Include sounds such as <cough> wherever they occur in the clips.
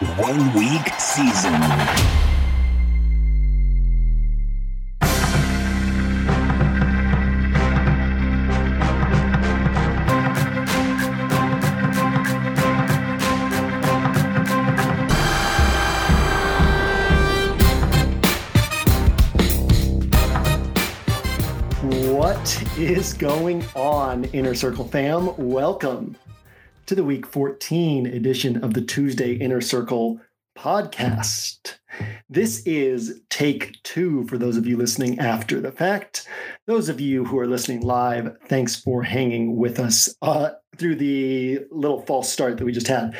one week season. What is going on, Inner Circle fam? Welcome to the week 14 edition of the Tuesday Inner Circle podcast. This is take two for those of you listening after the fact. Those of you who are listening live, thanks for hanging with us uh, through the little false start that we just had.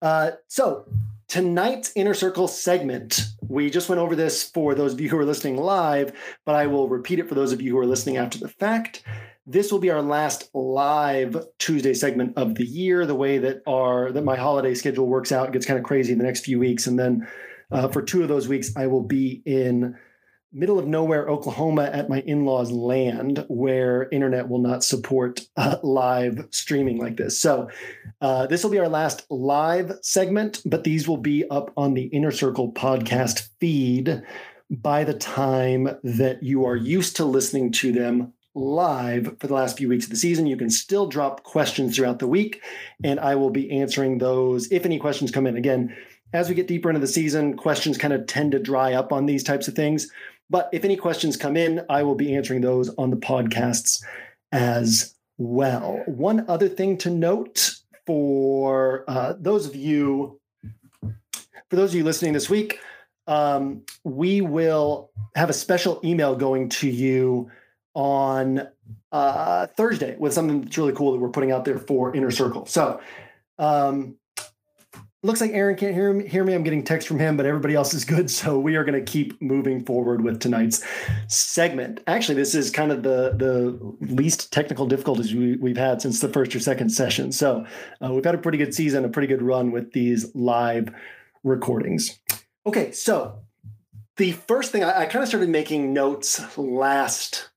Uh, so, tonight's Inner Circle segment, we just went over this for those of you who are listening live, but I will repeat it for those of you who are listening after the fact. This will be our last live Tuesday segment of the year. The way that our that my holiday schedule works out gets kind of crazy in the next few weeks, and then uh, for two of those weeks, I will be in middle of nowhere Oklahoma at my in-laws' land, where internet will not support uh, live streaming like this. So uh, this will be our last live segment, but these will be up on the Inner Circle podcast feed by the time that you are used to listening to them live for the last few weeks of the season. You can still drop questions throughout the week, and I will be answering those if any questions come in. Again, as we get deeper into the season, questions kind of tend to dry up on these types of things. But if any questions come in, I will be answering those on the podcasts as well. One other thing to note for uh, those of you, for those of you listening this week, um, we will have a special email going to you on uh, Thursday with something that's really cool that we're putting out there for Inner Circle. So, um, looks like Aaron can't hear me, hear me. I'm getting text from him, but everybody else is good. <laughs> So we are going to keep moving forward with tonight's segment. Actually, this is kind of the the least technical difficulties we, we've had since the first or second session. So uh, we've had a pretty good season, a pretty good run with these live recordings. Okay, so the first thing I, I kind of started making notes last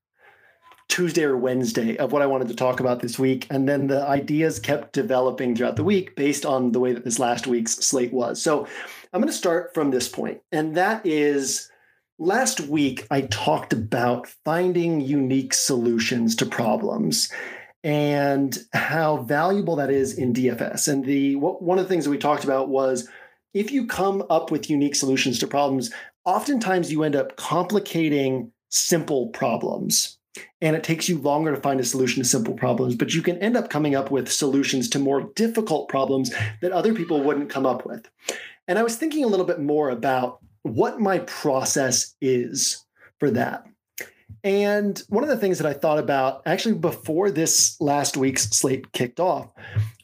Tuesday or Wednesday of what I wanted to talk about this week. And then the ideas kept developing throughout the week based on the way that this last week's slate was. So I'm going to start from this point, and that is last week I talked about finding unique solutions to problems and how valuable that is in DFS. And the one of the things that we talked about was if you come up with unique solutions to problems, oftentimes you end up complicating simple problems and it takes you longer to find a solution to simple problems, but you can end up coming up with solutions to more difficult problems that other people wouldn't come up with. And I was thinking a little bit more about what my process is for that. And one of the things that I thought about actually before this last week's slate kicked off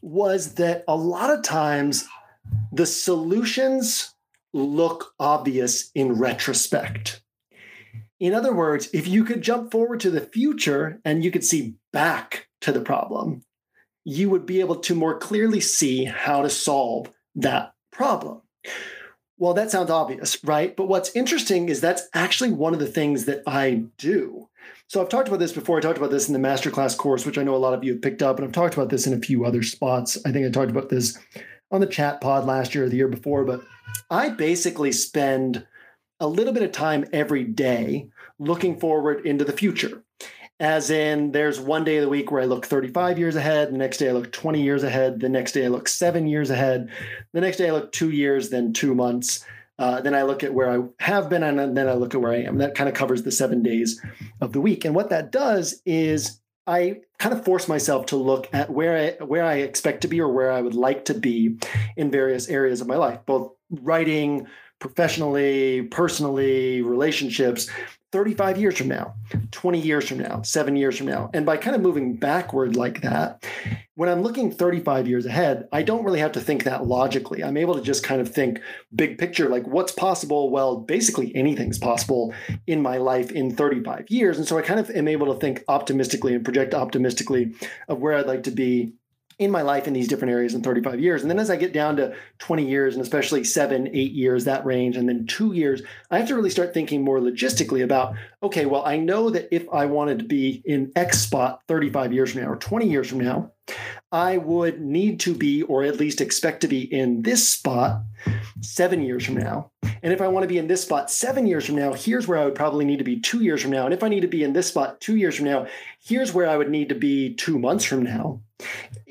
was that a lot of times the solutions look obvious in retrospect. In other words, if you could jump forward to the future and you could see back to the problem, you would be able to more clearly see how to solve that problem. Well, that sounds obvious, right? But what's interesting is that's actually one of the things that I do. So I've talked about this before. I talked about this in the masterclass course, which I know a lot of you have picked up, and I've talked about this in a few other spots. I think I talked about this on the chat pod last year or the year before, but I basically spend a little bit of time every day looking forward into the future. As in, there's one day of the week where I look 35 years ahead, the next day I look 20 years ahead, the next day I look seven years ahead, the next day I look two years, then two months. Uh, then I look at where I have been, and then I look at where I am. That kind of covers the seven days of the week. And what that does is I kind of force myself to look at where I where I expect to be or where I would like to be in various areas of my life, both writing, professionally, personally, relationships, 35 years from now, 20 years from now, seven years from now. And by kind of moving backward like that, when I'm looking 35 years ahead, I don't really have to think that logically. I'm able to just kind of think big picture, like what's possible? Well, basically anything's possible in my life in 35 years. And so I kind of am able to think optimistically and project optimistically of where I'd like to be in my life in these different areas in 35 years. And then as I get down to 20 years and especially seven, eight years, that range, and then two years, I have to really start thinking more logistically about okay, well, I know that if I wanted to be in X spot 35 years from now or 20 years from now, I would need to be, or at least expect to be in this spot seven years from now. And if I want to be in this spot seven years from now, here's where I would probably need to be two years from now. And if I need to be in this spot two years from now, here's where I would need to be two months from now.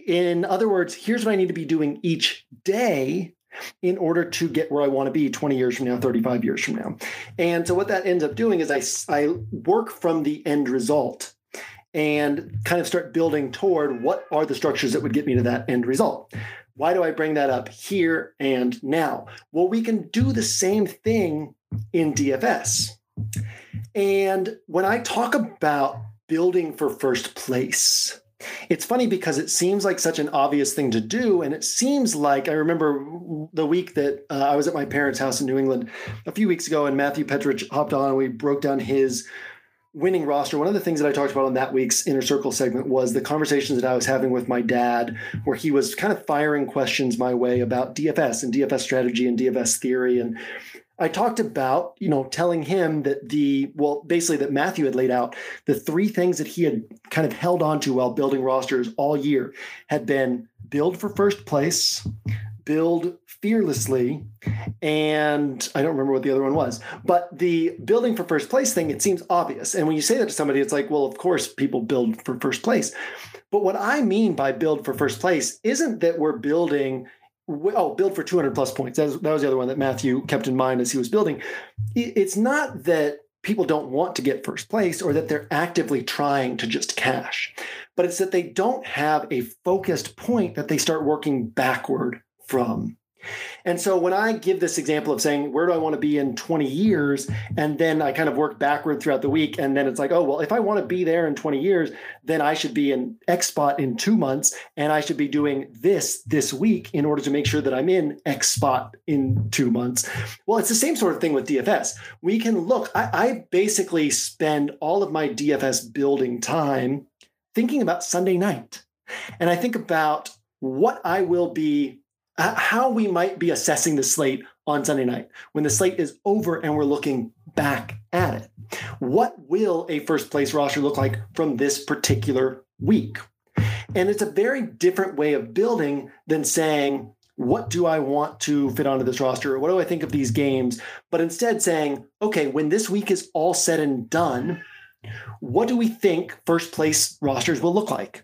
In other words, here's what I need to be doing each day in order to get where I want to be 20 years from now, 35 years from now. And so what that ends up doing is I, I work from the end result and kind of start building toward what are the structures that would get me to that end result. Why do I bring that up here and now? Well, we can do the same thing in DFS. And when I talk about building for first place, it's funny because it seems like such an obvious thing to do. And it seems like I remember the week that uh, I was at my parents' house in New England a few weeks ago, and Matthew Petrich hopped on and we broke down his winning roster. One of the things that I talked about on that week's Inner Circle segment was the conversations that I was having with my dad, where he was kind of firing questions my way about DFS and DFS strategy and DFS theory. And I talked about, you know, telling him that the, well, basically that Matthew had laid out the three things that he had kind of held on to while building rosters all year had been build for first place, build fearlessly, and I don't remember what the other one was. But the building for first place thing, it seems obvious. And when you say that to somebody, it's like, well, of course, people build for first place. But what I mean by build for first place isn't that we're building oh, build for 200 plus points. That was, that was the other one that Matthew kept in mind as he was building. It's not that people don't want to get first place or that they're actively trying to just cash, but it's that they don't have a focused point that they start working backward from. And so when I give this example of saying, where do I want to be in 20 years? And then I kind of work backward throughout the week. And then it's like, oh, well, if I want to be there in 20 years, then I should be in X spot in two months. And I should be doing this this week in order to make sure that I'm in X spot in two months. Well, it's the same sort of thing with DFS. We can look, I, I basically spend all of my DFS building time thinking about Sunday night. And I think about what I will be Uh, how we might be assessing the slate on Sunday night when the slate is over and we're looking back at it. What will a first place roster look like from this particular week? And it's a very different way of building than saying, what do I want to fit onto this roster? Or what do I think of these games? But instead saying, okay, when this week is all said and done, what do we think first place rosters will look like?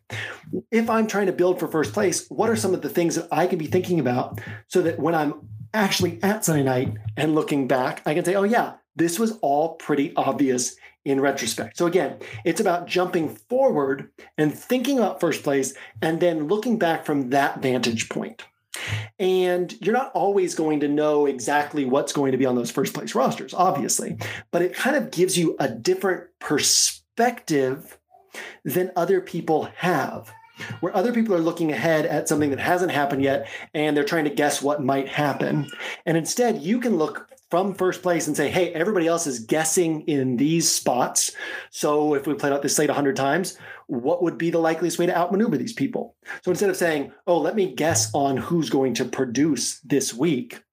If I'm trying to build for first place, what are some of the things that I can be thinking about so that when I'm actually at Sunday night and looking back, I can say, oh, yeah, this was all pretty obvious in retrospect. So again, it's about jumping forward and thinking about first place and then looking back from that vantage point. And you're not always going to know exactly what's going to be on those first place rosters, obviously, but it kind of gives you a different perspective than other people have. Where other people are looking ahead at something that hasn't happened yet and they're trying to guess what might happen. And instead, you can look from first place and say, hey, everybody else is guessing in these spots. So if we played out this slate 100 times, what would be the likeliest way to outmaneuver these people? So instead of saying, oh, let me guess on who's going to produce this week,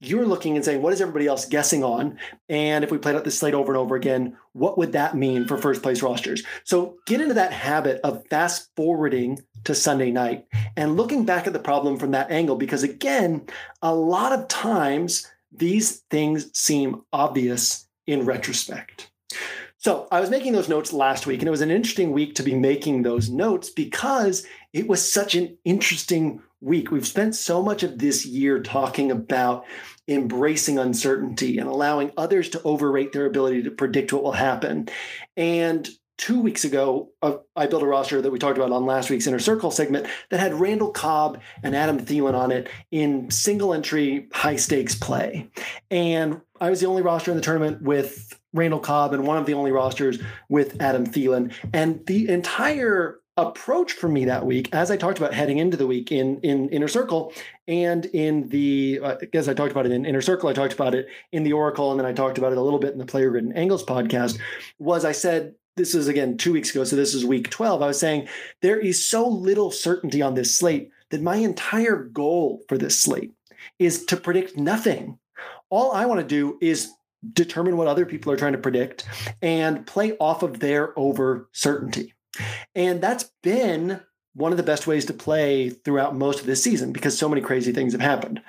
you're looking and saying, what is everybody else guessing on? And if we played out this slate over and over again, what would that mean for first place rosters? So get into that habit of fast forwarding to Sunday night and looking back at the problem from that angle, because again, a lot of times these things seem obvious in retrospect. So I was making those notes last week, and it was an interesting week to be making those notes because it was such an interesting week. We've spent so much of this year talking about embracing uncertainty and allowing others to overrate their ability to predict what will happen. And two weeks ago, uh, I built a roster that we talked about on last week's Inner Circle segment that had Randall Cobb and Adam Thielen on it in single entry high stakes play. And I was the only roster in the tournament with Randall Cobb and one of the only rosters with Adam Thielen. And the entire approach for me that week, as I talked about heading into the week in in Inner Circle and in the, uh, as I talked about it in Inner Circle, I talked about it in the Oracle, and then I talked about it a little bit in the Player and Angles podcast, was I said this is again two weeks ago, so this is week 12. I was saying there is so little certainty on this slate that my entire goal for this slate is to predict nothing. All I want to do is determine what other people are trying to predict and play off of their over certainty. And that's been one of the best ways to play throughout most of this season because so many crazy things have happened.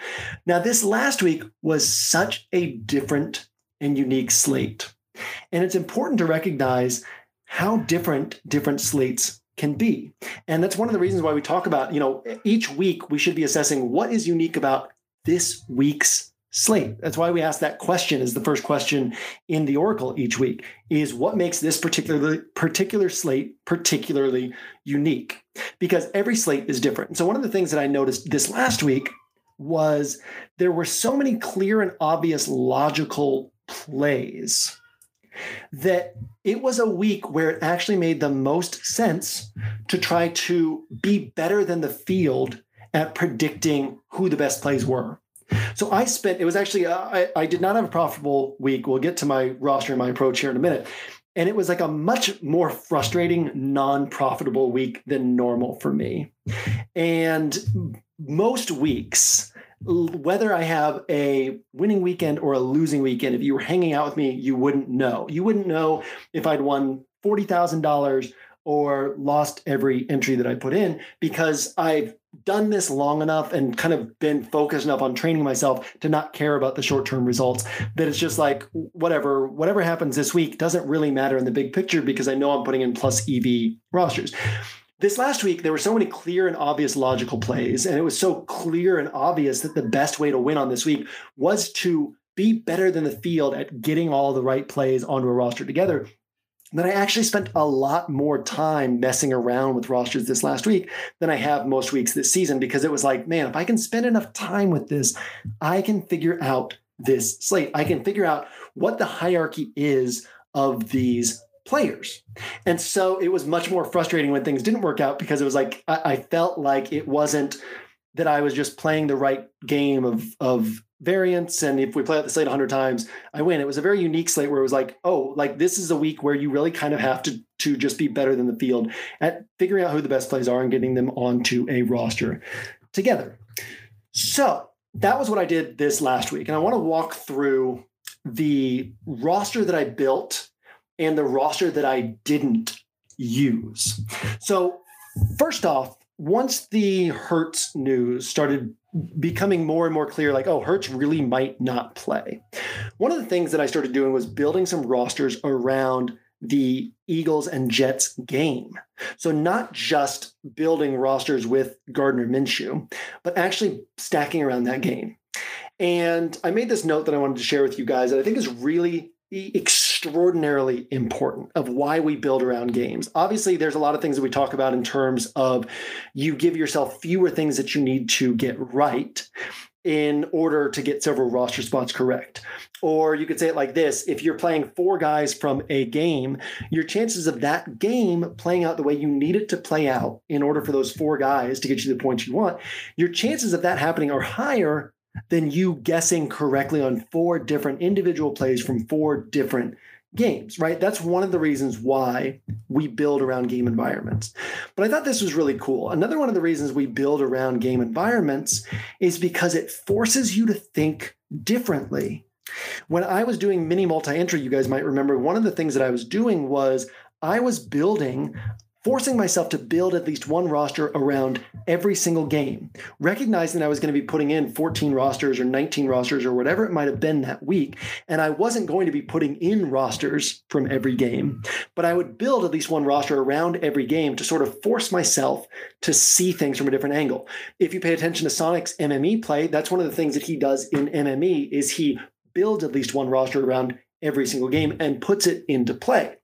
Now, this last week was such a different and unique slate. And it's important to recognize how different different slates can be. And that's one of the reasons why we talk about, you know, each week we should be assessing what is unique about this week's slate. That's why we ask that question as the first question in the Oracle each week is what makes this particular particular slate particularly unique? Because every slate is different. so one of the things that I noticed this last week was there were so many clear and obvious logical plays that it was a week where it actually made the most sense to try to be better than the field at predicting who the best plays were. So I spent, it was actually, uh, I, I did not have a profitable week. We'll get to my roster and my approach here in a minute. And it was like a much more frustrating, non profitable week than normal for me. And most weeks, whether I have a winning weekend or a losing weekend, if you were hanging out with me, you wouldn't know. You wouldn't know if I'd won $40,000 or lost every entry that I put in because I've done this long enough and kind of been focused enough on training myself to not care about the short-term results that it's just like whatever whatever happens this week doesn't really matter in the big picture because I know I'm putting in plus EV rosters. This last week, there were so many clear and obvious logical plays, and it was so clear and obvious that the best way to win on this week was to be better than the field at getting all the right plays onto a roster together that I actually spent a lot more time messing around with rosters this last week than I have most weeks this season because it was like, man, if I can spend enough time with this, I can figure out this slate. I can figure out what the hierarchy is of these players. And so it was much more frustrating when things didn't work out because it was like I, I felt like it wasn't that I was just playing the right game of of variance. And if we play out the slate 100 times i win. It was a very unique slate where it was like oh like this is a week where you really kind of have to to just be better than the field at figuring out who the best plays are and getting them onto a roster together. So that was what i did this last week. And i want to walk through the roster that i built and the roster that I didn't use. So, first off, once the Hurts news started becoming more and more clear, like, oh, Hurts really might not play. One of the things that I started doing was building some rosters around the Eagles and Jets game. So, not just building rosters with Gardner Minshew, but actually stacking around that game. And I made this note that I wanted to share with you guys that I think is really extraordinarily important of why we build around games. Obviously, there's a lot of things that we talk about in terms of you give yourself fewer things that you need to get right in order to get several roster spots correct. Or you could say it like this if you're playing four guys from a game, your chances of that game playing out the way you need it to play out in order for those four guys to get you the points you want, your chances of that happening are higher than you guessing correctly on four different individual plays from four different games, right? That's one of the reasons why we build around game environments. But I thought this was really cool. Another one of the reasons we build around game environments is because it forces you to think differently. When I was doing mini multi entry, you guys might remember one of the things that I was doing was I was building forcing myself to build at least one roster around every single game, recognizing I was going to be putting in 14 rosters or 19 rosters or whatever it might have been that week. And I wasn't going to be putting in rosters from every game, but I would build at least one roster around every game to sort of force myself to see things from a different angle. If you pay attention to Sonic's MME play, that's one of the things that he does in MME is he builds at least one roster around every single game and puts it into play.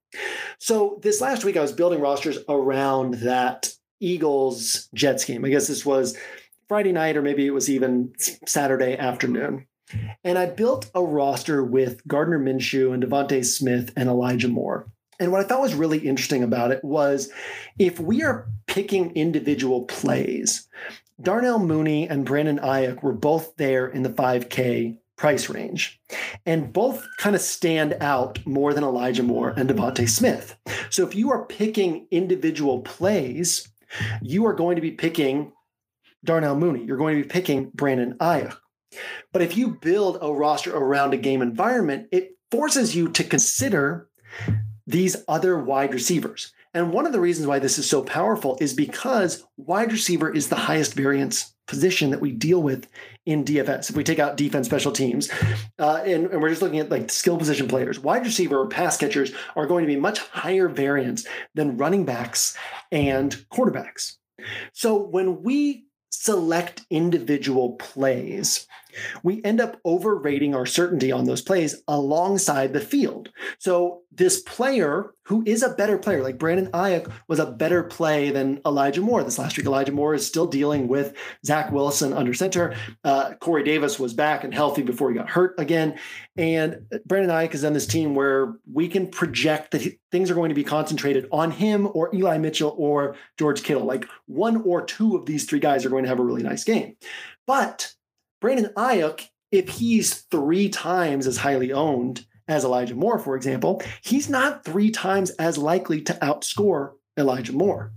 So this last week, I was building rosters around that Eagles Jets game. I guess this was Friday night, or maybe it was even Saturday afternoon. And I built a roster with Gardner Minshew and DeVonta Smith and Elijah Moore. And what I thought was really interesting about it was if we are picking individual plays, Darnell Mooney and Brandon Aiyuk were both there in the 5K price range. And both kind of stand out more than Elijah Moore and DeVonta Smith. So if you are picking individual plays, you are going to be picking Darnell Mooney. You're going to be picking Brandon Aiyuk. But if you build a roster around a game environment, it forces you to consider these other wide receivers. And one of the reasons why this is so powerful is because wide receiver is the highest variance position that we deal with in DFS. If we take out defense, special teams, uh, and, and, we're just looking at like skill position players, wide receiver or pass catchers are going to be much higher variance than running backs and quarterbacks. So when we select individual plays, we end up overrating our certainty on those plays alongside the field. So this player who is a better player, like Brandon Aiyuk was a better play than Elijah Moore this last week. Elijah Moore is still dealing with Zach Wilson under center. Uh, Corey Davis was back and healthy before he got hurt again. And Brandon Aiyuk is on this team where we can project that things are going to be concentrated on him or Eli Mitchell or George Kittle. Like one or two of these three guys are going to have a really nice game. But Brandon Aiyuk, if he's three times as highly owned as Elijah Moore, for example, he's not three times as likely to outscore Elijah Moore.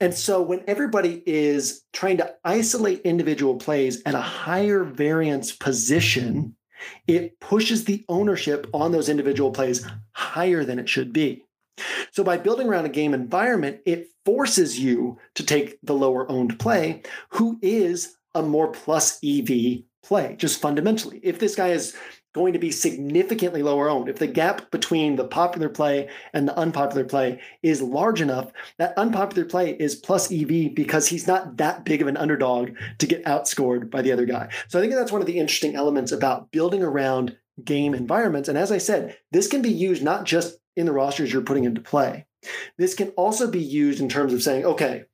And so when everybody is trying to isolate individual plays at a higher variance position, it pushes the ownership on those individual plays higher than it should be. So by building around a game environment, it forces you to take the lower owned play, who is a more plus EV play, just fundamentally. If this guy is going to be significantly lower owned, if the gap between the popular play and the unpopular play is large enough, that unpopular play is plus EV because he's not that big of an underdog to get outscored by the other guy. So I think that's one of the interesting elements about building around game environments. And as I said, this can be used not just in the rosters you're putting into play. This can also be used in terms of saying, okay,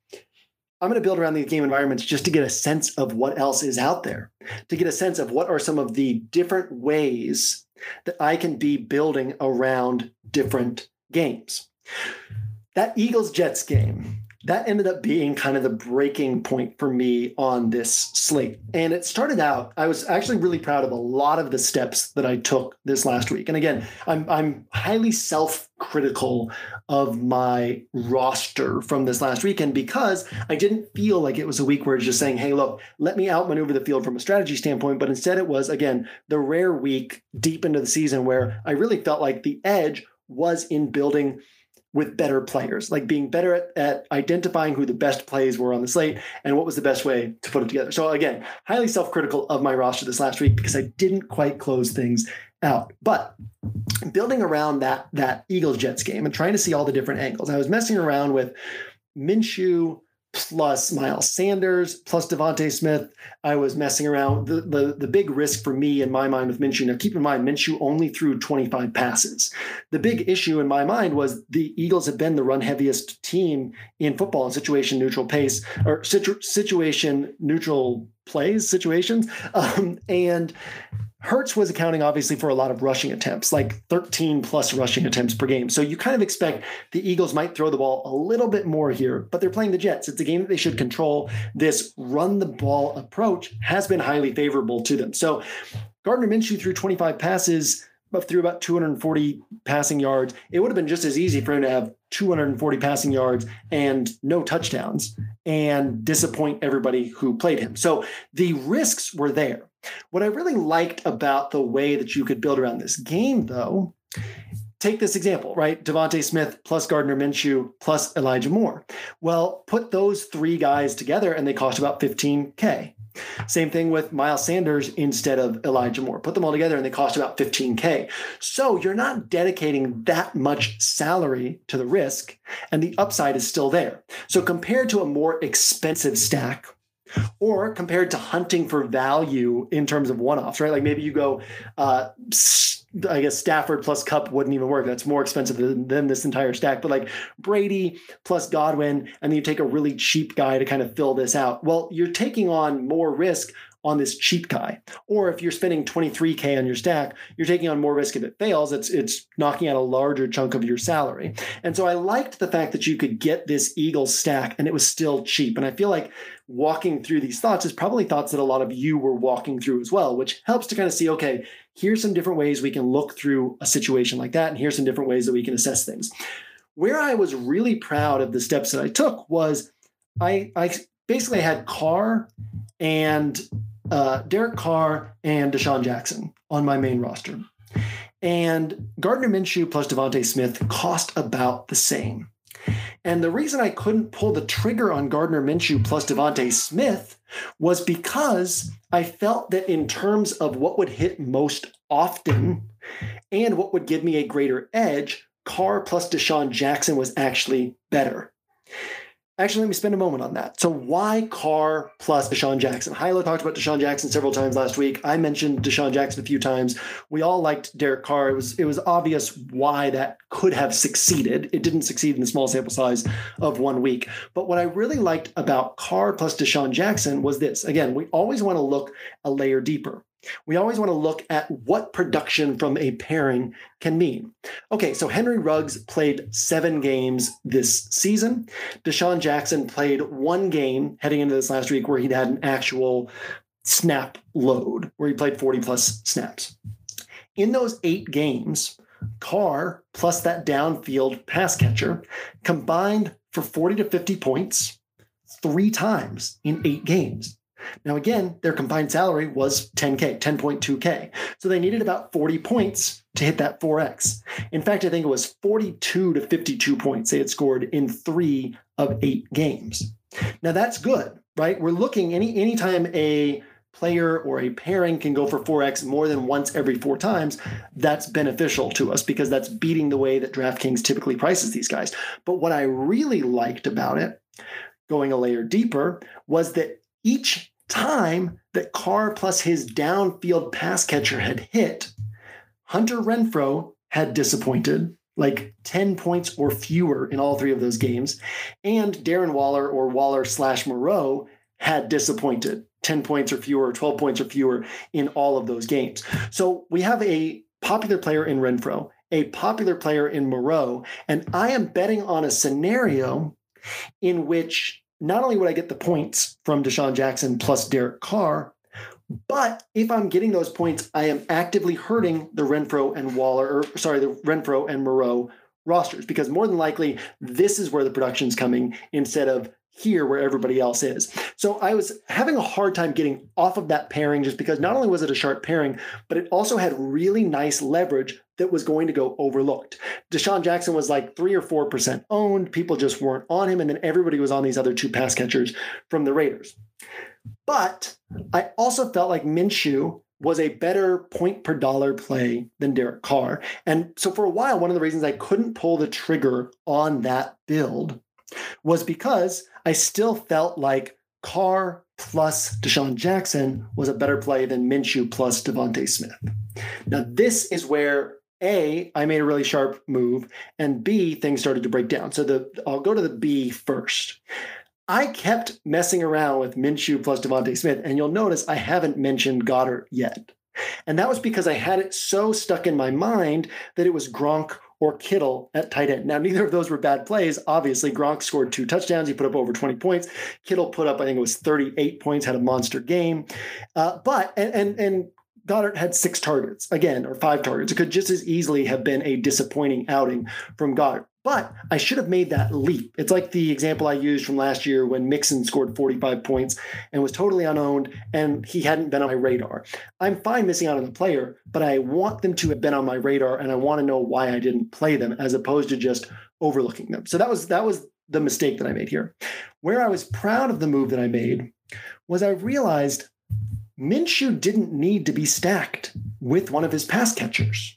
I'm going to build around these game environments just to get a sense of what else is out there, to get a sense of what are some of the different ways that I can be building around different games. That Eagles Jets game that ended up being kind of the breaking point for me on this slate. And it started out, I was actually really proud of a lot of the steps that I took this last week. And again, I'm I'm highly self-critical of my roster from this last weekend because I didn't feel like it was a week where it's just saying, hey, look, let me outmaneuver the field from a strategy standpoint. But instead it was, again, the rare week deep into the season where I really felt like the edge was in building with better players, like being better at, at, identifying who the best plays were on the slate and what was the best way to put it together. So again, highly self-critical of my roster this last week because I didn't quite close things out. But building around that that Eagles Jets game and trying to see all the different angles, I was messing around with Minshew plus Miles Sanders plus DeVonta Smith. I was messing around. The, the, the big risk for me in my mind with Minshew, now keep in mind, Minshew only threw 25 passes. The big issue in my mind was the Eagles have been the run heaviest team in football in situation neutral pace or situ, situation neutral plays situations. Um, and Hurts was accounting obviously for a lot of rushing attempts, like 13 plus rushing attempts per game. So you kind of expect the Eagles might throw the ball a little bit more here, but they're playing the Jets. It's a game that they should control. This run the ball approach has been highly favorable to them. So Gardner Minshew threw 25 passes, but threw about 240 passing yards. It would have been just as easy for him to have 240 passing yards and no touchdowns and disappoint everybody who played him. So the risks were there. What I really liked about the way that you could build around this game, though, take this example, right? DeVonta Smith plus Gardner Minshew plus Elijah Moore. Well, put those three guys together and they cost about 15K. Same thing with Miles Sanders instead of Elijah Moore. Put them all together and they cost about 15K. So you're not dedicating that much salary to the risk, and the upside is still there. So compared to a more expensive stack, or compared to hunting for value in terms of one-offs, right? Like maybe you go, uh, I guess Stafford plus Kupp wouldn't even work. That's more expensive than, than, this entire stack. But like Brady plus Godwin, and then you take a really cheap guy to kind of fill this out. Well, you're taking on more risk on this cheap guy. Or if you're spending 23k on your stack, you're taking on more risk if it fails. It's it's knocking out a larger chunk of your salary. And so I liked the fact that you could get this Eagle stack and it was still cheap. And I feel like walking through these thoughts is probably thoughts that a lot of you were walking through as well, which helps to kind of see okay, here's some different ways we can look through a situation like that, and here's some different ways that we can assess things. Where I was really proud of the steps that I took was I, I basically had Carr and uh, Derek Carr and DeSean Jackson on my main roster. And Gardner Minshew plus DeVonta Smith cost about the same. And the reason I couldn't pull the trigger on Gardner Minshew plus DeVonta Smith was because I felt that in terms of what would hit most often and what would give me a greater edge, Carr plus DeSean Jackson was actually better. Actually, let me spend a moment on that. So, why Carr plus DeSean Jackson? Hilo talked about DeSean Jackson several times last week. I mentioned DeSean Jackson a few times. We all liked Derek Carr. It was it was obvious why that could have succeeded. It didn't succeed in the small sample size of one week. But what I really liked about Carr plus DeSean Jackson was this. Again, we always want to look a layer deeper. We always want to look at what production from a pairing can mean. Okay, so Henry Ruggs played seven games this season. DeSean Jackson played one game heading into this last week where he'd had an actual snap load, where he played 40 plus snaps. In those eight games, Carr plus that downfield pass catcher combined for 40 to 50 points three times in eight games. Now, again, their combined salary was 10K, 10.2K. So they needed about 40 points to hit that 4X. In fact, I think it was 42 to 52 points they had scored in three of eight games. Now, that's good, right? We're looking any anytime a player or a pairing can go for 4x more than once every four times, that's beneficial to us because that's beating the way that DraftKings typically prices these guys. But what I really liked about it, going a layer deeper, was that each time that Carr plus his downfield pass catcher had hit, Hunter Renfrow had disappointed, like 10 points or fewer in all three of those games. And Darren Waller or Waller slash Moreau had disappointed 10 points or fewer, 12 points or fewer in all of those games. So we have a popular player in Renfrow, a popular player in Moreau, and I am betting on a scenario in which not only would I get the points from DeSean Jackson plus Derek Carr, but if I'm getting those points, I am actively hurting the Renfrow and Waller, or sorry, the Renfrow and Moreau rosters because more than likely this is where the production's coming instead of here where everybody else is. So I was having a hard time getting off of that pairing just because not only was it a sharp pairing, but it also had really nice leverage that was going to go overlooked. DeSean Jackson was like three or four percent owned. People just weren't on him, and then everybody was on these other two pass catchers from the Raiders. But I also felt like Minshew was a better point per dollar play than Derek Carr. And so for a while, one of the reasons I couldn't pull the trigger on that build was because I still felt like Carr plus DeSean Jackson was a better play than Minshew plus DeVonta Smith. Now, this is where A, I made a really sharp move, and B, things started to break down. So the I'll go to the B first. I kept messing around with Minshew plus DeVonta Smith, and you'll notice I haven't mentioned Goedert yet. And that was because I had it so stuck in my mind that it was Gronk or Kittle at tight end. Now, neither of those were bad plays. Obviously, Gronk scored two touchdowns. He put up over 20 points. Kittle put up, I think it was 38 points, had a monster game. Uh, but, and, and, and Goedert had six targets again, or five targets. It could just as easily have been a disappointing outing from Goedert. But I should have made that leap. It's like the example I used from last year when Mixon scored 45 points and was totally unowned and he hadn't been on my radar. I'm fine missing out on the player, but I want them to have been on my radar and I want to know why I didn't play them as opposed to just overlooking them. So that was that was the mistake that I made here. Where I was proud of the move that I made was I realized Minshew didn't need to be stacked with one of his pass catchers.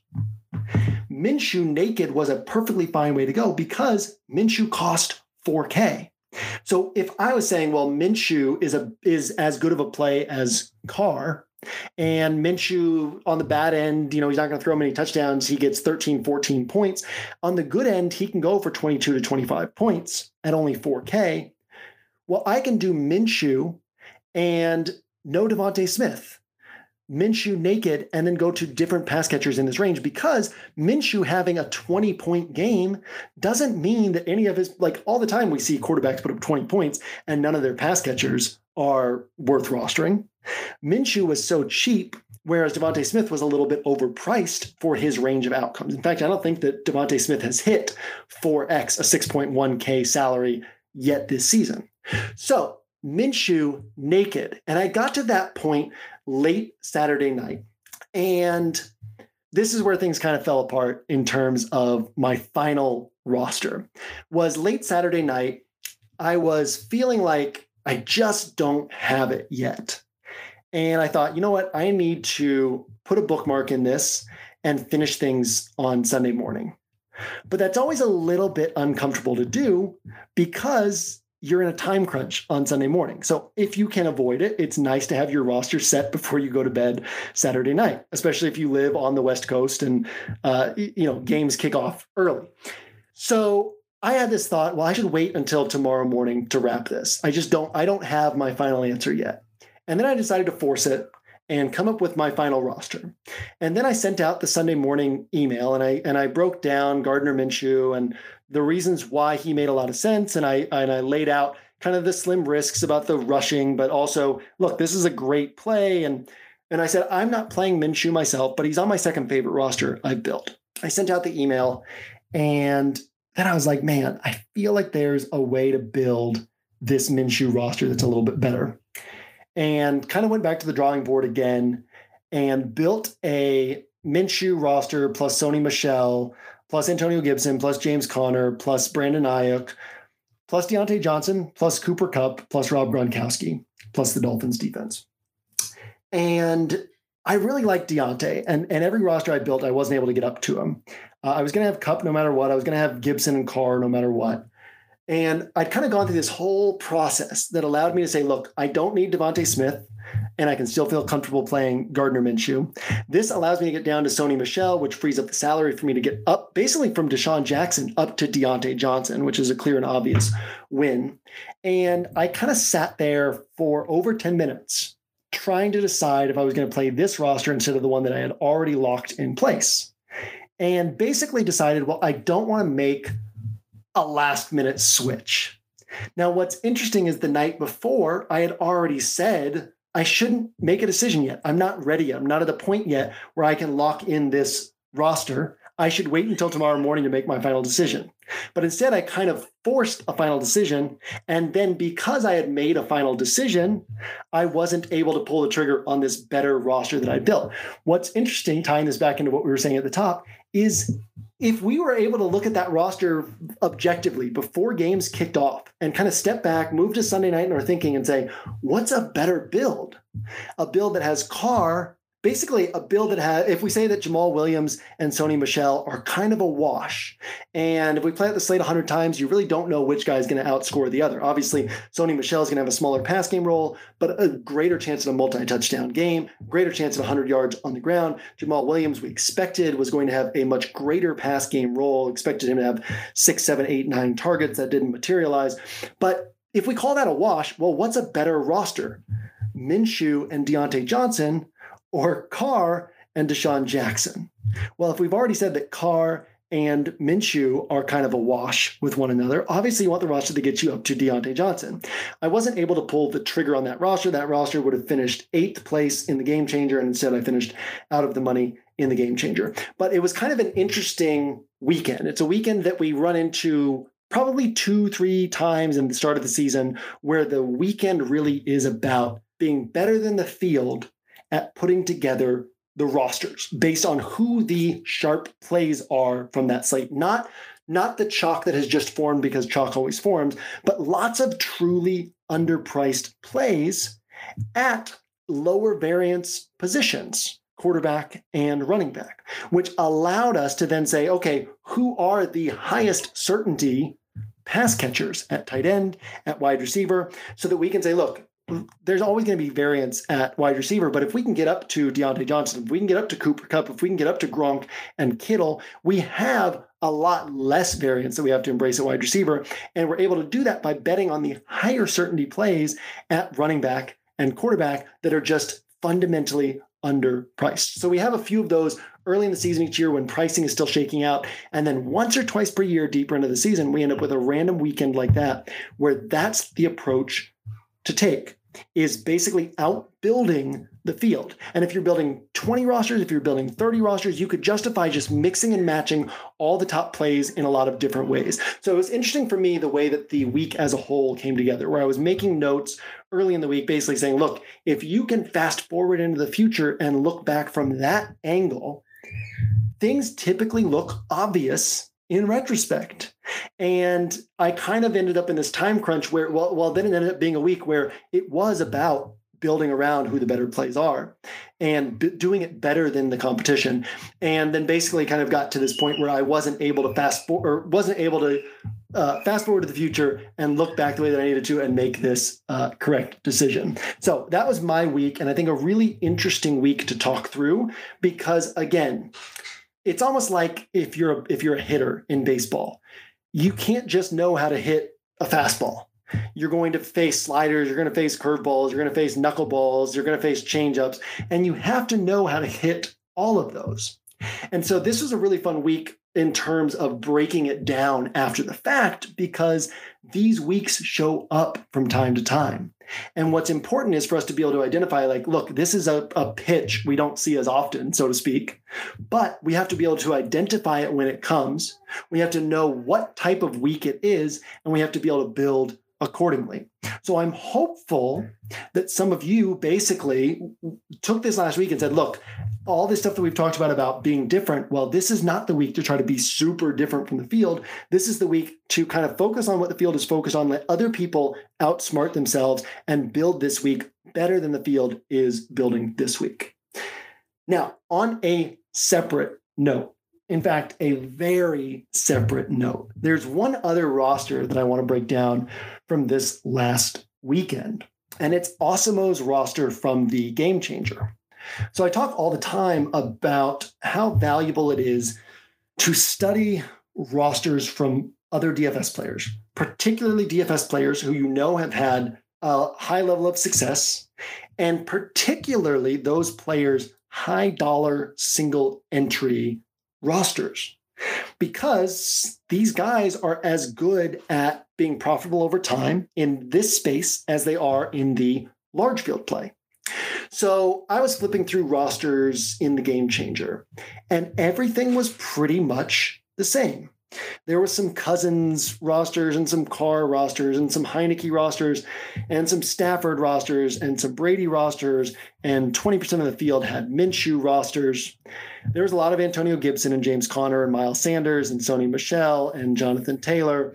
Minshew naked was a perfectly fine way to go because Minshew cost 4K. So if I was saying, well, Minshew is a is as good of a play as Carr, and Minshew on the bad end, you know, he's not going to throw many touchdowns. He gets 13, 14 points. On the good end, he can go for 22 to 25 points at only 4K. Well, I can do Minshew and no DeVonta Smith. Minshew naked and then go to different pass catchers in this range because Minshew having a 20 point game doesn't mean that any of his, like all the time we see quarterbacks put up 20 points and none of their pass catchers are worth rostering. Minshew was so cheap, whereas DeVonta Smith was a little bit overpriced for his range of outcomes. In fact, I don't think that DeVonta Smith has hit 4x, a 6.1K salary yet this season. So Minshew naked. And I got to that point late Saturday night. And this is where things kind of fell apart in terms of my final roster. Was late Saturday night, I was feeling like I just don't have it yet. And I thought, you know what? I need to put a bookmark in this and finish things on Sunday morning. But that's always a little bit uncomfortable to do because you're in a time crunch on Sunday morning. So if you can avoid it, it's nice to have your roster set before you go to bed Saturday night, especially if you live on the West Coast and uh, you know games kick off early. So I had this thought, well, I should wait until tomorrow morning to wrap this. I just don't I don't have my final answer yet. And then I decided to force it and come up with my final roster. And then I sent out the Sunday morning email and I and I broke down Gardner Minshew and the reasons why he made a lot of sense and I and I laid out kind of the slim risks about the rushing, but also look, this is a great play and and I said I'm not playing Minshew myself, but he's on my second favorite roster I've built. I sent out the email and then I was like, man, I feel like there's a way to build this Minshew roster that's a little bit better and kind of went back to the drawing board again and built a Minshew roster plus Sony Michel, plus Antonio Gibson, plus James Conner, plus Brandon Aiyuk, plus Diontae Johnson, plus Cooper Kupp, plus Rob Gronkowski, plus the Dolphins defense. And I really like Diontae, and, and every roster I built, I wasn't able to get up to him. Uh, I was going to have Kupp no matter what. I was going to have Gibson and Carr no matter what. And I'd kind of gone through this whole process that allowed me to say, look, I don't need DeVonta Smith, and I can still feel comfortable playing Gardner Minshew. This allows me to get down to Sony Michel, which frees up the salary for me to get up basically from DeSean Jackson up to Diontae Johnson, which is a clear and obvious win. And I kind of sat there for over 10 minutes trying to decide if I was going to play this roster instead of the one that I had already locked in place. And basically decided, well, I don't want to make a last minute switch. Now, what's interesting is the night before, I had already said I shouldn't make a decision yet. I'm not ready. I'm not at the point yet where I can lock in this roster. I should wait until tomorrow morning to make my final decision. But instead, I kind of forced a final decision. And then because I had made a final decision, I wasn't able to pull the trigger on this better roster that I built. What's interesting, tying this back into what we were saying at the top, is if we were able to look at that roster objectively before games kicked off and kind of step back, move to Sunday night in our thinking and say, what's a better build? A build that has Carr basically a bill that has if we say that Jamaal Williams and Sony Michel are kind of a wash and if we play out the slate 100 times you really don't know which guy is going to outscore the other. Obviously Sony Michel is going to have a smaller pass game role but a greater chance of a multi-touchdown game greater chance of 100 yards on the ground. Jamaal Williams we expected was going to have a much greater pass game role expected him to have six seven eight nine targets that didn't materialize. But if we call that a wash well what's a better roster? Minshew and Diontae Johnson or Carr and DeSean Jackson? Well, if we've already said that Carr and Minshew are kind of a wash with one another. Obviously, you want the roster to get you up to Diontae Johnson. I wasn't able to pull the trigger on that roster. That roster would have finished eighth place in the game changer, and instead I finished out of the money in the game changer. But it was kind of an interesting weekend. It's a weekend that we run into probably two, three times in the start of the season where the weekend really is about being better than the field at putting together the rosters based on who the sharp plays are from that slate. Not not the chalk that has just formed because chalk always forms, but lots of truly underpriced plays at lower variance positions, quarterback and running back, which allowed us to then say, okay, who are the highest certainty pass catchers at tight end, at wide receiver, so that we can say, look, there's always going to be variance at wide receiver, but if we can get up to Diontae Johnson, if we can get up to Cooper Kupp, if we can get up to Gronk and Kittle, we have a lot less variance that we have to embrace at wide receiver. And we're able to do that by betting on the higher certainty plays at running back and quarterback that are just fundamentally underpriced. So we have a few of those early in the season each year when pricing is still shaking out. And then once or twice per year, deeper into the season, we end up with a random weekend like that, where that's the approach to take is basically outbuilding the field. And if you're building 20 rosters, if you're building 30 rosters, you could justify just mixing and matching all the top plays in a lot of different ways. So it was interesting for me the way that the week as a whole came together, where I was making notes early in the week, basically saying, look, if you can fast forward into the future and look back from that angle, things typically look obvious in retrospect. And I kind of ended up in this time crunch where, well, well, then it ended up being a week where it was about building around who the better plays are and b- doing it better than the competition. And then basically kind of got to this point where I wasn't able to fast forward or wasn't able to uh, fast forward to the future and look back the way that I needed to and make this uh, correct decision. So that was my week. And I think a really interesting week to talk through because again, it's almost like if you're a, if you're a hitter in baseball, you can't just know how to hit a fastball you're going to face sliders, you're going to face curveballs, you're going to face knuckleballs, you're going to face changeups, and you have to know how to hit all of those. And so this was a really fun week in terms of breaking it down after the fact because these weeks show up from time to time. And what's important is for us to be able to identify, like, look, this is a, a pitch we don't see as often, so to speak, but we have to be able to identify it when it comes. We have to know what type of week it is, and we have to be able to build accordingly. So I'm hopeful mm-hmm. that some of you basically took this last week and said, look, all this stuff that we've talked about about being different, well, this is not the week to try to be super different from the field. This is the week to kind of focus on what the field is focused on, let other people outsmart themselves and build this week better than the field is building this week. Now, on a separate note, in fact, a very separate note. There's one other roster that I want to break down from this last weekend, and it's Awesemo's roster from the Game Changer. So I talk all the time about how valuable it is to study rosters from other DFS players, particularly DFS players who you know have had a high level of success, and particularly those players' high dollar single entry rosters because these guys are as good at being profitable over time in this space as they are in the large field play. So I was flipping through rosters in the game changer, and everything was pretty much the same. There were some Cousins rosters and some Carr rosters and some Heinicke rosters and some Stafford rosters and some Brady rosters, and 20% of the field had Minshew rosters. There was a lot of Antonio Gibson and James Conner and Miles Sanders and Sony Michel and Jonathan Taylor,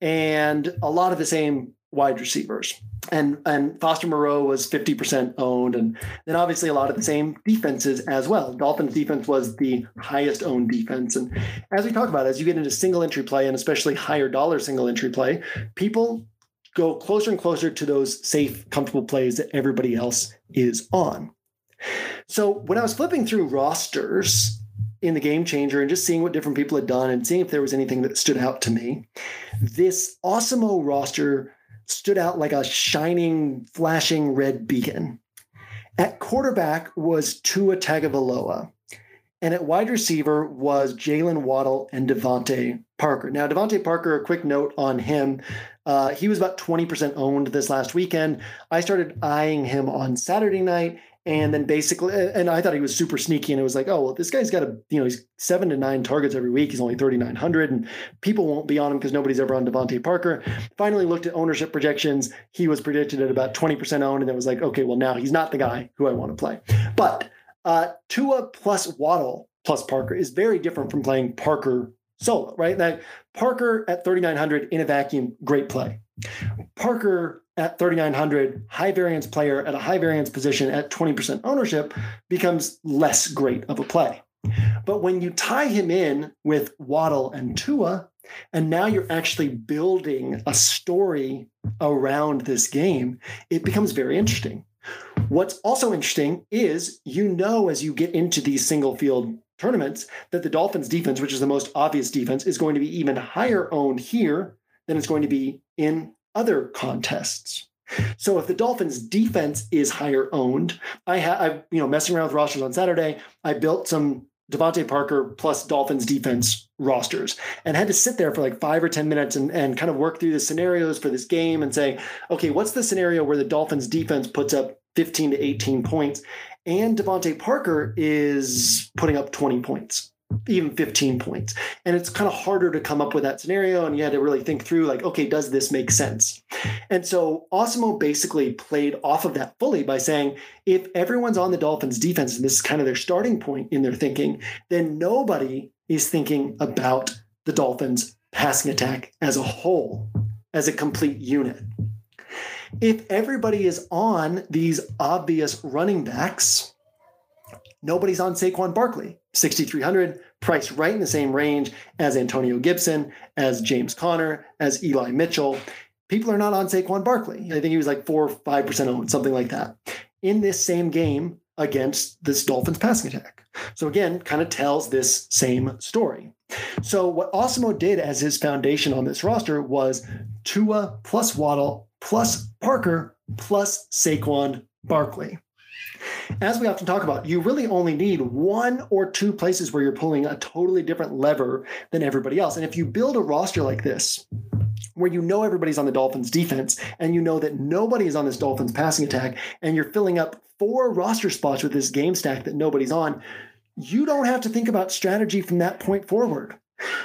and a lot of the same wide receivers. And and Foster Moreau was 50% owned. And then obviously a lot of the same defenses as well. Dolphins defense was the highest owned defense. And as we talk about, as you get into single entry play and especially higher dollar single entry play, people go closer and closer to those safe, comfortable plays that everybody else is on. So when I was flipping through rosters, in the game changer and just seeing what different people had done and seeing if there was anything that stood out to me. This Awesemo roster stood out like a shining, flashing red beacon. At quarterback was Tua Tagovailoa. And at wide receiver was Jaylen Waddle and DeVante Parker. Now, DeVante Parker, a quick note on him. Uh, he was about 20% owned this last weekend. I started eyeing him on Saturday night, and then basically, and I thought he was super sneaky. And it was like, oh, well, this guy's got a, you know, he's seven to nine targets every week. He's only 3,900, and people won't be on him because nobody's ever on DeVante Parker. Finally looked at ownership projections. He was predicted at about 20% owned. And it was like, okay, well, now he's not the guy who I want to play. But uh, Tua plus Waddle plus Parker is very different from playing Parker solo, right? That Parker at 3,900 in a vacuum, great play. Parker at 3,900, high variance player at a high variance position at 20% ownership becomes less great of a play. But when you tie him in with Waddle and Tua, and now you're actually building a story around this game, it becomes very interesting. What's also interesting is you know as you get into these single field tournaments that the Dolphins defense, which is the most obvious defense, is going to be even higher owned here than it's going to be in other contests. So if the Dolphins defense is higher owned, I have I you know messing around with rosters on Saturday, I built some DeVante Parker plus Dolphins defense rosters and had to sit there for like five or 10 minutes and, and kind of work through the scenarios for this game and say, okay, what's the scenario where the Dolphins defense puts up 15 to 18 points and DeVante Parker is putting up 20 points? Even 15 points. And it's kind of harder to come up with that scenario. And you had to really think through, like, okay, does this make sense? And so Awesemo basically played off of that fully by saying, if everyone's on the Dolphins defense, and this is kind of their starting point in their thinking, then nobody is thinking about the Dolphins passing attack as a whole, as a complete unit. If everybody is on these obvious running backs, nobody's on Saquon Barkley 6,300, priced right in the same range as Antonio Gibson, as James Conner, as Eli Mitchell. People are not on Saquon Barkley. I think he was like four or five percent owned, something like that, in this same game against this Dolphins passing attack. So again, kind of tells this same story. So what Awesemo did as his foundation on this roster was Tua plus Waddle plus Parker plus Saquon Barkley as we often talk about, you really only need one or two places where you're pulling a totally different lever than everybody else. And if you build a roster like this, where you know everybody's on the Dolphins defense and you know that nobody is on this Dolphins passing attack, and you're filling up four roster spots with this game stack that nobody's on, you don't have to think about strategy from that point forward.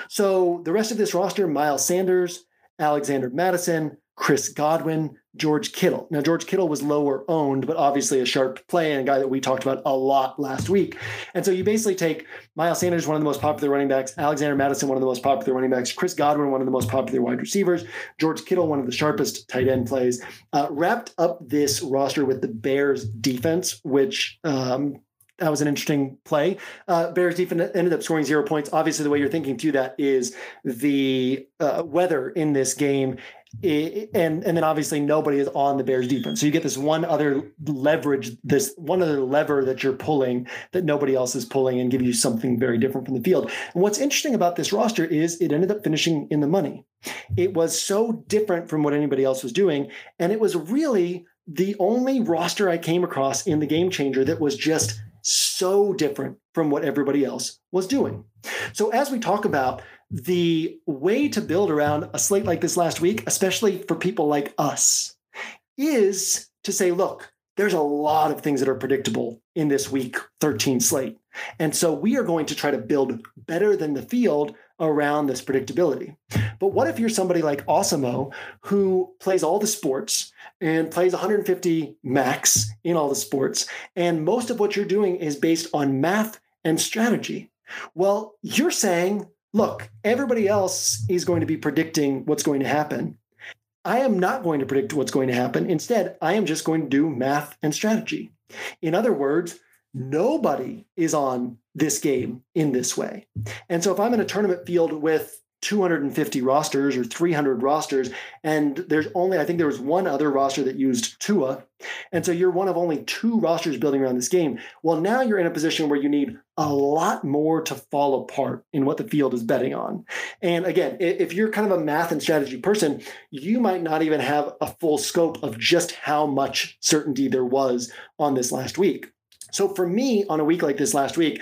So the rest of this roster Miles Sanders, Alexander Mattison, Chris Godwin, George Kittle. Now, George Kittle was lower owned, but obviously a sharp play and a guy that we talked about a lot last week. And so you basically take Miles Sanders, one of the most popular running backs, Alexander Mattison, one of the most popular running backs, Chris Godwin, one of the most popular wide receivers, George Kittle, one of the sharpest tight end plays, uh, wrapped up this roster with the Bears defense, which um, that was an interesting play. Uh, Bears defense ended up scoring zero points. Obviously, the way you're thinking through that is the uh, weather in this game and and then obviously nobody is on the Bears defense. So you get this one other leverage, this one other lever that you're pulling that nobody else is pulling, and give you something very different from the field. And what's interesting about this roster is it ended up finishing in the money. It was so different from what anybody else was doing, and it was really the only roster I came across in the game changer that was just so different from what everybody else was doing. So as we talk about the way to build around a slate like this last week, especially for people like us, is to say, look, there's a lot of things that are predictable in this week 13 slate. And so we are going to try to build better than the field around this predictability. But what if you're somebody like Awesemo who plays all the sports and plays 150 max in all the sports, and most of what you're doing is based on math and strategy? Well, you're saying look, everybody else is going to be predicting what's going to happen. I am not going to predict what's going to happen. Instead, I am just going to do math and strategy. In other words, nobody is on this game in this way. And so if I'm in a tournament field with 250 rosters or 300 rosters and there's only i think there was one other roster that used tua. And so you're one of only two rosters building around this game. Well now you're in a position where you need a lot more to fall apart in what the field is betting on. And again if you're kind of a math and strategy person you might not even have a full scope of just how much certainty there was on this last week. So for me on a week like this last week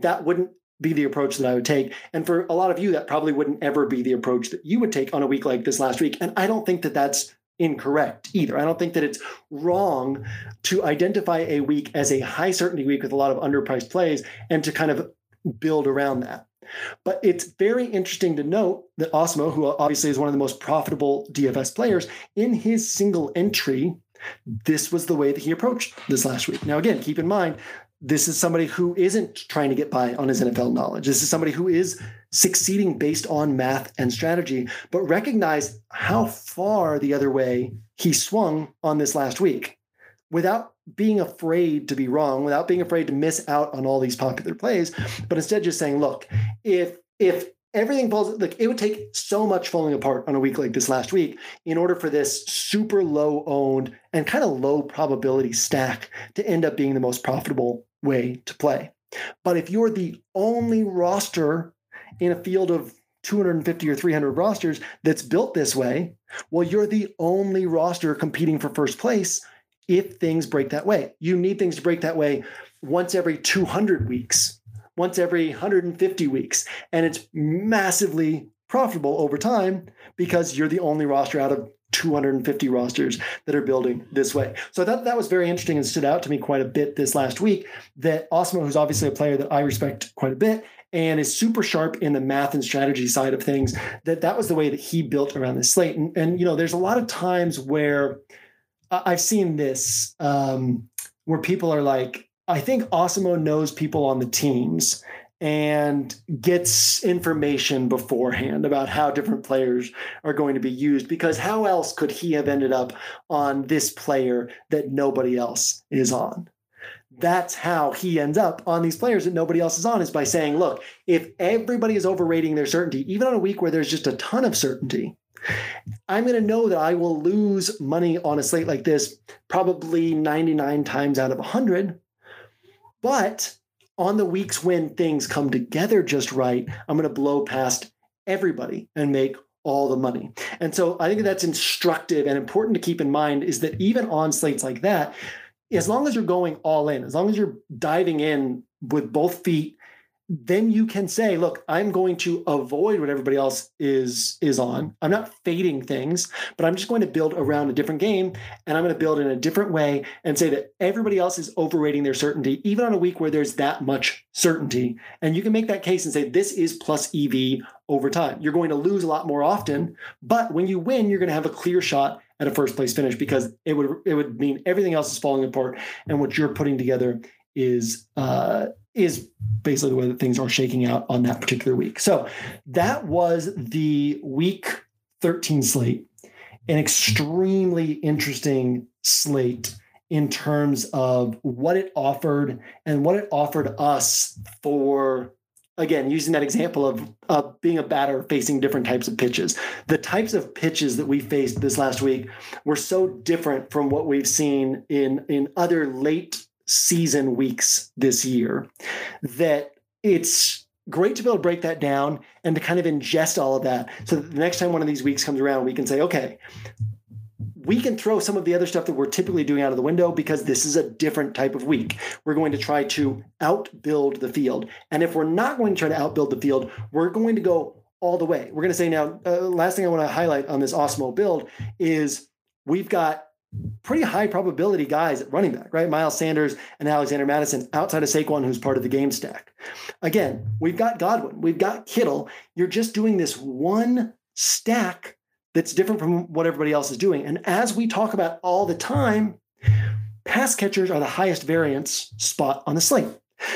that wouldn't be the approach that I would take. And for a lot of you, that probably wouldn't ever be the approach that you would take on a week like this last week. And I don't think that that's incorrect either. I don't think that it's wrong to identify a week as a high certainty week with a lot of underpriced plays and to kind of build around that. But it's very interesting to note that Awesemo, who obviously is one of the most profitable DFS players, in his single entry, this was the way that he approached this last week. Now, again, keep in mind, this is somebody who isn't trying to get by on his NFL knowledge. This is somebody who is succeeding based on math and strategy, but recognize how far the other way he swung on this last week without being afraid to be wrong, without being afraid to miss out on all these popular plays, but instead just saying, look, if if everything falls like it would take so much falling apart on a week like this last week in order for this super low owned and kind of low probability stack to end up being the most profitable way to play. But if you're the only roster in a field of 250 or 300 rosters that's built this way, well, you're the only roster competing for first place if things break that way. You need things to break that way once every 200 weeks, once every 150 weeks. And it's massively profitable over time because you're the only roster out of 250 rosters that are building this way. So thought that was very interesting and stood out to me quite a bit this last week that Awesemo, who's obviously a player that I respect quite a bit and is super sharp in the math and strategy side of things, that that was the way that he built around this slate. And, and you know, there's a lot of times where I've seen this um, where people are like, I think Awesemo knows people on the teams and gets information beforehand about how different players are going to be used because how else could he have ended up on this player that nobody else is on that's how he ends up on these players that nobody else is on is by saying look if everybody is overrating their certainty even on a week where there's just a ton of certainty I'm going to know that I will lose money on a slate like this probably 99 times out of 100. But on the weeks when things come together just right, I'm going to blow past everybody and make all the money. And so I think that's instructive and important to keep in mind is that even on slates like that, as long as you're going all in, as long as you're diving in with both feet then you can say look i'm going to avoid what everybody else is is on. I'm not fading things but i'm just going to build around a different game and i'm going to build in a different way and say that everybody else is overrating their certainty even on a week where there's that much certainty. And you can make that case and say this is plus ev over time. You're going to lose a lot more often but when you win you're going to have a clear shot at a first place finish because it would it would mean everything else is falling apart and what you're putting together is uh, is basically the way that things are shaking out on that particular week. So that was the week 13 slate, an extremely interesting slate in terms of what it offered and what it offered us for again using that example of uh, being a batter facing different types of pitches the types of pitches that we faced this last week were so different from what we've seen in in other late season weeks this year that it's great to be able to break that down and to kind of ingest all of that so that the next time one of these weeks comes around we can say okay we can throw some of the other stuff that we're typically doing out of the window because this is a different type of week. We're going to try to outbuild the field. And if we're not going to try to outbuild the field, we're going to go all the way. We're going to say now, uh, last thing I want to highlight on this Awesemo build is we've got pretty high probability guys at running back, right? Miles Sanders and Alexander Mattison outside of Saquon, who's part of the game stack. Again, we've got Godwin, we've got Kittle. You're just doing this one stack that's different from what everybody else is doing. And as we talk about all the time, pass catchers are the highest variance spot on the slate.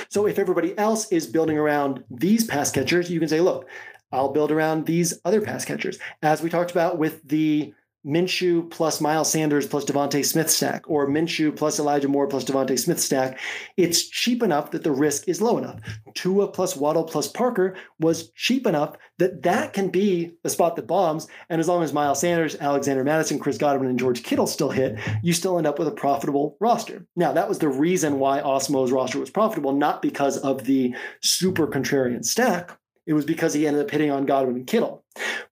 So if everybody else is building around these pass catchers, you can say, look, I'll build around these other pass catchers. As we talked about with the Minshew plus Miles Sanders plus DeVonta Smith stack, or Minshew plus Elijah Moore plus DeVonta Smith stack, it's cheap enough that the risk is low enough. Tua plus Waddle plus Parker was cheap enough that that can be a spot that bombs. And as long as Miles Sanders, Alexander Mattison, Chris Godwin, and George Kittle still hit, you still end up with a profitable roster. Now, that was the reason why Awesemo's roster was profitable, not because of the super contrarian stack. It was because he ended up hitting on Godwin and Kittle.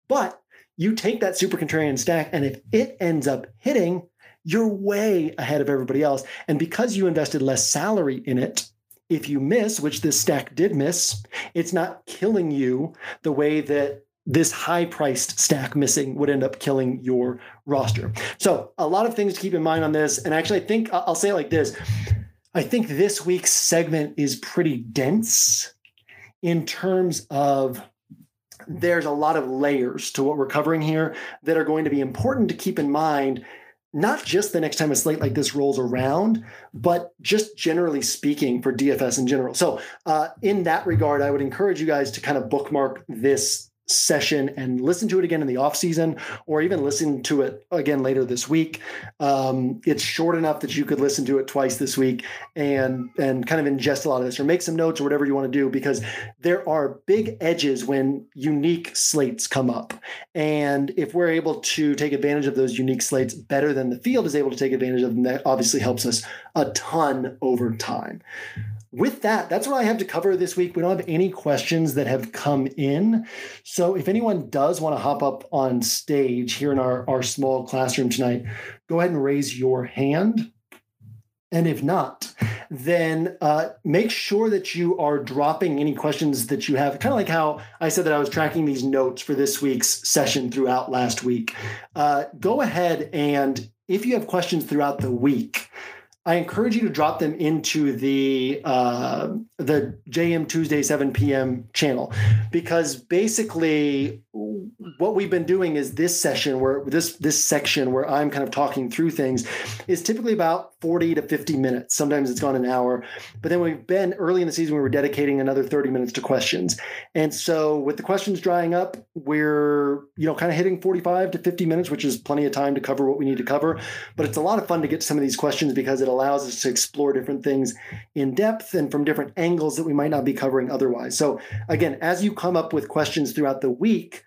But you take that super contrarian stack, and if it ends up hitting, you're way ahead of everybody else. And because you invested less salary in it, if you miss, which this stack did miss, it's not killing you the way that this high priced stack missing would end up killing your roster. So, a lot of things to keep in mind on this. And actually, I think I'll say it like this I think this week's segment is pretty dense in terms of there's a lot of layers to what we're covering here that are going to be important to keep in mind not just the next time a slate like this rolls around, but just generally speaking for DFS in general. So, uh, in that regard, I would encourage you guys to kind of bookmark this session and listen to it again in the off season or even listen to it again later this week. Um, it's short enough that you could listen to it twice this week and and kind of ingest a lot of this or make some notes or whatever you want to do because there are big edges when unique slates come up. And if we're able to take advantage of those unique slates better than the field is able to take advantage of them that obviously helps us a ton over time with that, that's what I have to cover this week. We don't have any questions that have come in. So if anyone does want to hop up on stage here in our, our small classroom tonight, go ahead and raise your hand. And if not, then uh, make sure that you are dropping any questions that you have. Kind of like how I said that I was tracking these notes for this week's session throughout last week. Uh, go ahead and if you have questions throughout the week, I encourage you to drop them into the uh, the JM Tuesday 7 p.m. channel because basically what we've been doing is this session where this this section where I'm kind of talking through things is typically about 40 to 50 minutes. Sometimes it's gone an hour, but then we've been early in the season we were dedicating another 30 minutes to questions. And so with the questions drying up, we're you know kind of hitting 45 to 50 minutes, which is plenty of time to cover what we need to cover. But it's a lot of fun to get some of these questions because it allows us to explore different things in depth and from different angles that we might not be covering otherwise. So again, as you come up with questions throughout the week,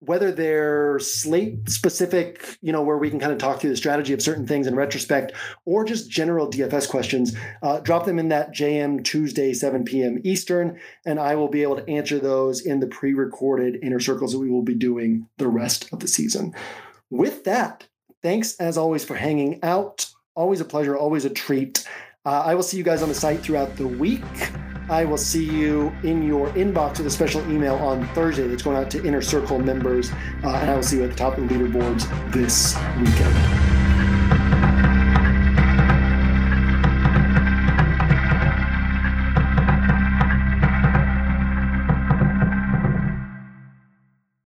whether they're slate specific, you know, where we can kind of talk through the strategy of certain things in retrospect, or just general DFS questions, uh, drop them in that JM Tuesday, 7 p.m. Eastern, and I will be able to answer those in the pre recorded inner circles that we will be doing the rest of the season. With that, thanks as always for hanging out. Always a pleasure, always a treat. Uh, I will see you guys on the site throughout the week. I will see you in your inbox with a special email on Thursday that's going out to Inner Circle members. Uh, and I will see you at the top of the leaderboards this weekend.